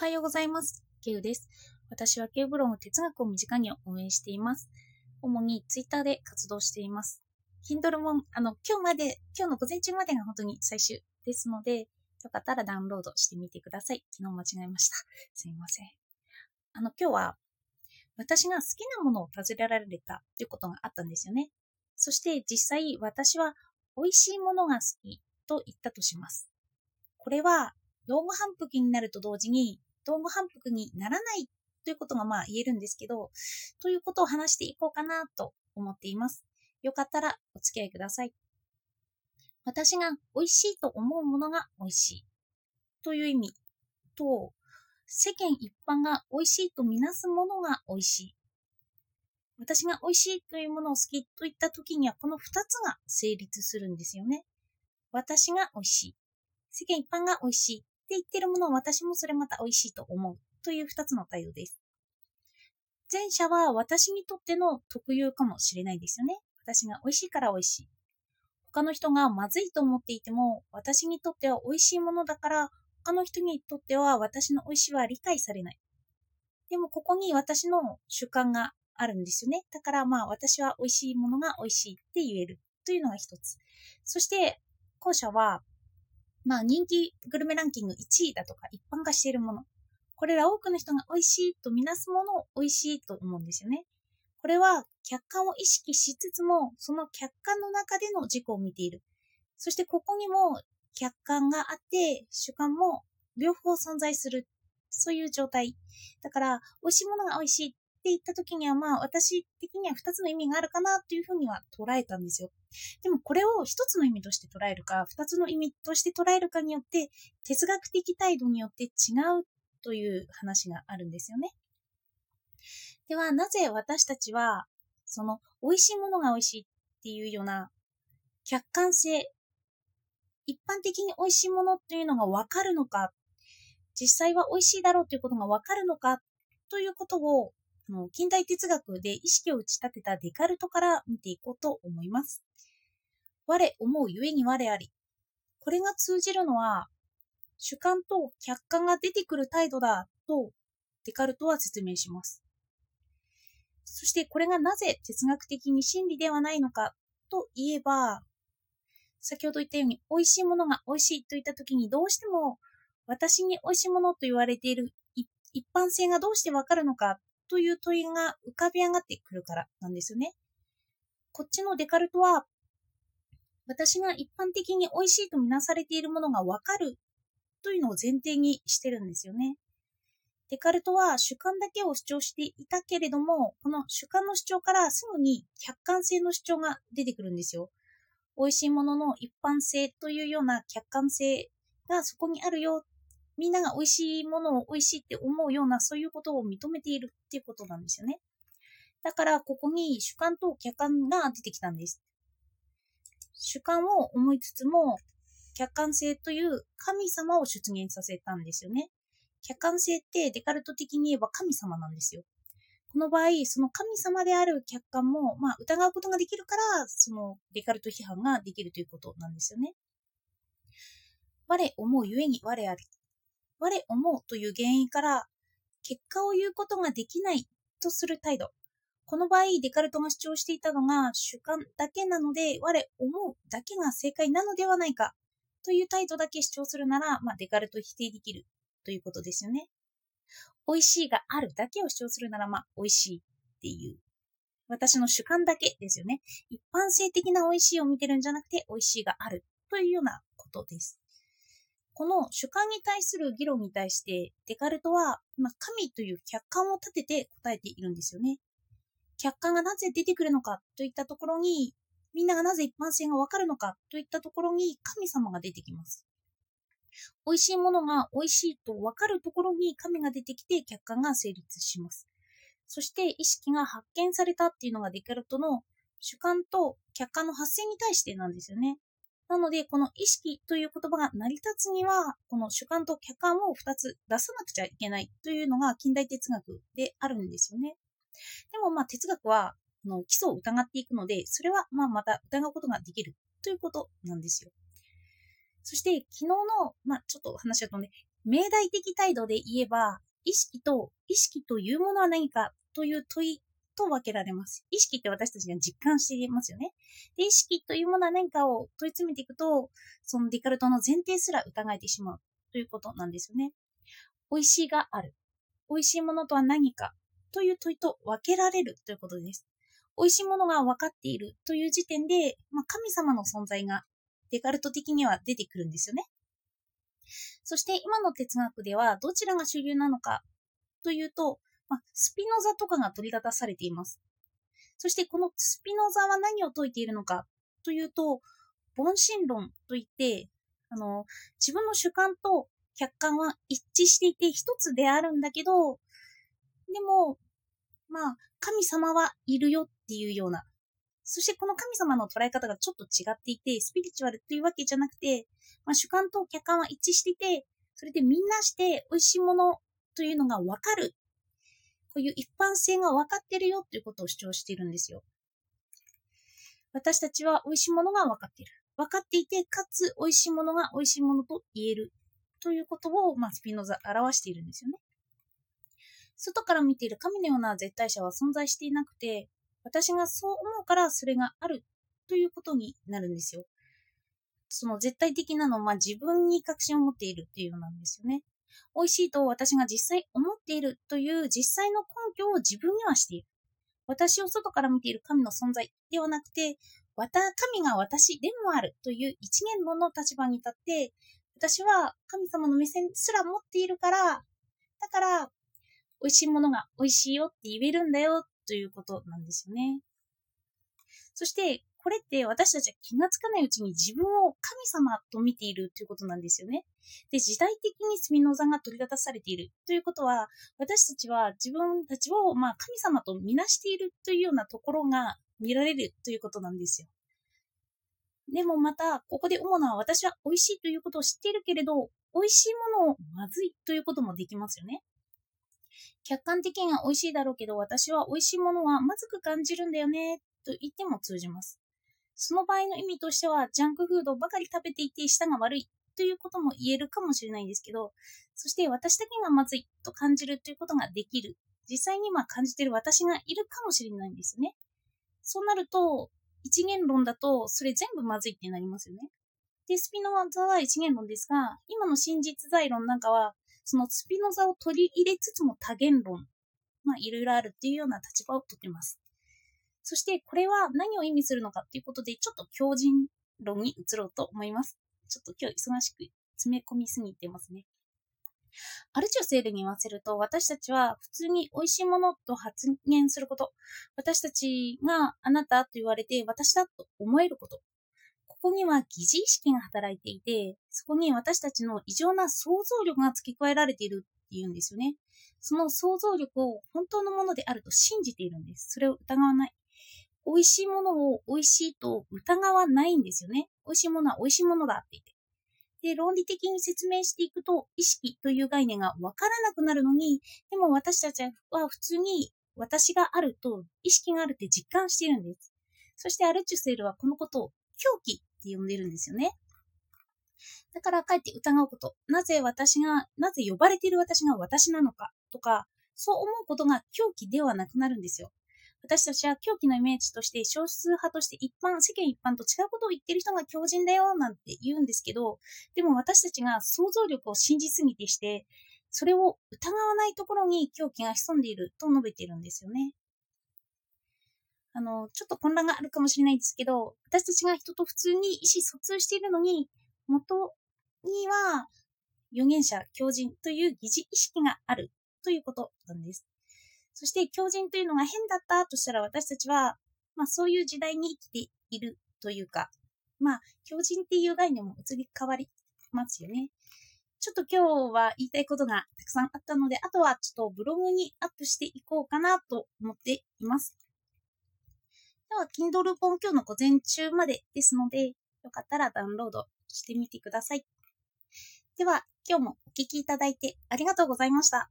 はようございます。ケウです。私はケウブログ哲学を身近に運営しています。主にツイッターで活動しています。Kindle も、あの、今日まで、今日の午前中までが本当に最終ですので、よかったらダウンロードしてみてください。昨日間違えました。すいません。あの、今日は、私が好きなものを尋ねられたということがあったんですよね。そして実際私は美味しいものが好きと言ったとします。これは道後反復になると同時に道後反復にならないということがまあ言えるんですけど、ということを話していこうかなと思っています。よかったらお付き合いください。私が美味しいと思うものが美味しいという意味と、世間一般が美味しいとみなすものが美味しい。私が美味しいというものを好きといった時にはこの2つが成立するんですよね。私が美味しい。世間一般が美味しいって言ってるものを私もそれまた美味しいと思うという2つの態度です。前者は私にとっての特有かもしれないですよね。私が美味しいから美味しい。他の人がまずいと思っていても私にとっては美味しいものだから他の人にとっては私の美味しいは理解されない。でもここに私の主観があるんですよね。だからまあ私は美味しいものが美味しいって言えるというのが一つ。そして後者はまあ人気グルメランキング1位だとか一般化しているもの。これら多くの人が美味しいとみなすものを美味しいと思うんですよね。これは客観を意識しつつもその客観の中での自己を見ている。そしてここにも客観があって主観も両方存在する。そういう状態。だから美味しいものが美味しいって言った時にはまあ私的には2つの意味があるかなというふうには捉えたんですよ。でもこれを1つの意味として捉えるか2つの意味として捉えるかによって哲学的態度によって違うという話があるんですよね。ではなぜ私たちはその美味しいものが美味しいっていうような客観性一般的に美味しいものというのがわかるのか実際は美味しいだろうということがわかるのかということをの近代哲学で意識を打ち立てたデカルトから見ていこうと思います。我思うゆえに我あり。これが通じるのは主観と客観が出てくる態度だとデカルトは説明します。そしてこれがなぜ哲学的に真理ではないのかといえば、先ほど言ったように美味しいものが美味しいと言った時にどうしても私に美味しいものと言われている一般性がどうしてわかるのかという問いが浮かび上がってくるからなんですよね。こっちのデカルトは私が一般的に美味しいとみなされているものがわかるというのを前提にしてるんですよね。デカルトは主観だけを主張していたけれども、この主観の主張からすぐに客観性の主張が出てくるんですよ。美味しいものの一般性というような客観性がそこにあるよ。みんなが美味しいものを美味しいって思うようなそういうことを認めているっていうことなんですよね。だからここに主観と客観が出てきたんです。主観を思いつつも客観性という神様を出現させたんですよね。客観性ってデカルト的に言えば神様なんですよ。この場合、その神様である客観も、まあ、疑うことができるから、そのデカルト批判ができるということなんですよね。我思うゆえに我あり。我思うという原因から、結果を言うことができないとする態度。この場合、デカルトが主張していたのが主観だけなので、我思うだけが正解なのではないかという態度だけ主張するなら、まあ、デカルト否定できるということですよね。美味しいがあるだけを主張するなら、まあ、美味しいっていう。私の主観だけですよね。一般性的な美味しいを見てるんじゃなくて、美味しいがあるというようなことです。この主観に対する議論に対して、デカルトは、まあ、神という客観を立てて答えているんですよね。客観がなぜ出てくるのかといったところに、みんながなぜ一般性がわかるのかといったところに神様が出てきます。美味しいものが美味しいと分かるところに神が出てきて客観が成立します。そして意識が発見されたっていうのがデカルトの主観と客観の発生に対してなんですよね。なので、この意識という言葉が成り立つには、この主観と客観を2つ出さなくちゃいけないというのが近代哲学であるんですよね。でもまあ哲学はの基礎を疑っていくので、それはまあまた疑うことができるということなんですよ。そして、昨日の、まあ、ちょっと話を飛んで、命題的態度で言えば、意識と、意識というものは何かという問いと分けられます。意識って私たちが実感していますよね。で、意識というものは何かを問い詰めていくと、そのデカルトの前提すら疑えてしまうということなんですよね。美味しいがある。美味しいものとは何かという問いと分けられるということです。美味しいものが分かっているという時点で、まあ、神様の存在がデカルト的には出てくるんですよね。そして今の哲学ではどちらが主流なのかというと、まあ、スピノザとかが取り立たされています。そしてこのスピノザは何を説いているのかというと、凡心論といって、あの、自分の主観と客観は一致していて一つであるんだけど、でも、まあ、神様はいるよっていうような、そしてこの神様の捉え方がちょっと違っていて、スピリチュアルというわけじゃなくて、まあ、主観と客観は一致していて、それでみんなして美味しいものというのがわかる。こういう一般性が分かってるよっていうことを主張しているんですよ。私たちは美味しいものが分かっている。分かっていて、かつ美味しいものが美味しいものと言える。ということを、まあ、スピノザ表しているんですよね。外から見ている神のような絶対者は存在していなくて、私がそう思うからそれがあるということになるんですよ。その絶対的なのは、まあ、自分に確信を持っているっていうのなんですよね。美味しいと私が実際思っているという実際の根拠を自分にはしている。私を外から見ている神の存在ではなくて、神が私でもあるという一元論の立場に立って、私は神様の目線すら持っているから、だから、美味しいものが美味しいよって言えるんだよということなんですよね。そして、これって私たちは気がつかないうちに自分を神様と見ているということなんですよね。で、時代的に罪の座が取り立たされているということは、私たちは自分たちをまあ神様とみなしているというようなところが見られるということなんですよ。でもまた、ここで思うのは私は美味しいということを知っているけれど、美味しいものをまずいということもできますよね。客観的には美味しいだろうけど、私は美味しいものはまずく感じるんだよね、と言っても通じます。その場合の意味としては、ジャンクフードばかり食べていて舌が悪いということも言えるかもしれないんですけど、そして私だけがまずいと感じるということができる。実際に今感じている私がいるかもしれないんですよね。そうなると、一元論だと、それ全部まずいってなりますよね。で、スピノザは一元論ですが、今の真実在論なんかは、そのスピノザを取り入れつつも多元論、まあ、いろいろあるっていうような立場をとってます。そして、これは何を意味するのかっていうことで、ちょっと強人論に移ろうと思います。ちょっと今日忙しく詰め込みすぎてますね。アルチューセールに言わせると、私たちは普通に美味しいものと発言すること、私たちがあなたと言われて私だと思えること、ここには疑似意識が働いていて、そこに私たちの異常な想像力が付け加えられているっていうんですよね。その想像力を本当のものであると信じているんです。それを疑わない。美味しいものを美味しいと疑わないんですよね。美味しいものは美味しいものだって言って。で、論理的に説明していくと、意識という概念がわからなくなるのに、でも私たちは普通に私があると、意識があるって実感してるんです。そしてアルチュセールはこのことを狂気って呼んでるんですよね。だからかえって疑うこと。なぜ私が、なぜ呼ばれている私が私なのかとか、そう思うことが狂気ではなくなるんですよ。私たちは狂気のイメージとして少数派として一般、世間一般と違うことを言ってる人が狂人だよなんて言うんですけど、でも私たちが想像力を信じすぎてして、それを疑わないところに狂気が潜んでいると述べているんですよね。あの、ちょっと混乱があるかもしれないですけど、私たちが人と普通に意思疎通しているのに、元には預言者、狂人という疑似意識があるということなんです。そして狂人というのが変だったとしたら私たちは、まあそういう時代に生きているというか、まあ狂人っていう概念も移り変わりますよね。ちょっと今日は言いたいことがたくさんあったので、あとはちょっとブログにアップしていこうかなと思っています。では、Kindle 本今日の午前中までですので、よかったらダウンロードしてみてください。では、今日もお聴きいただいてありがとうございました。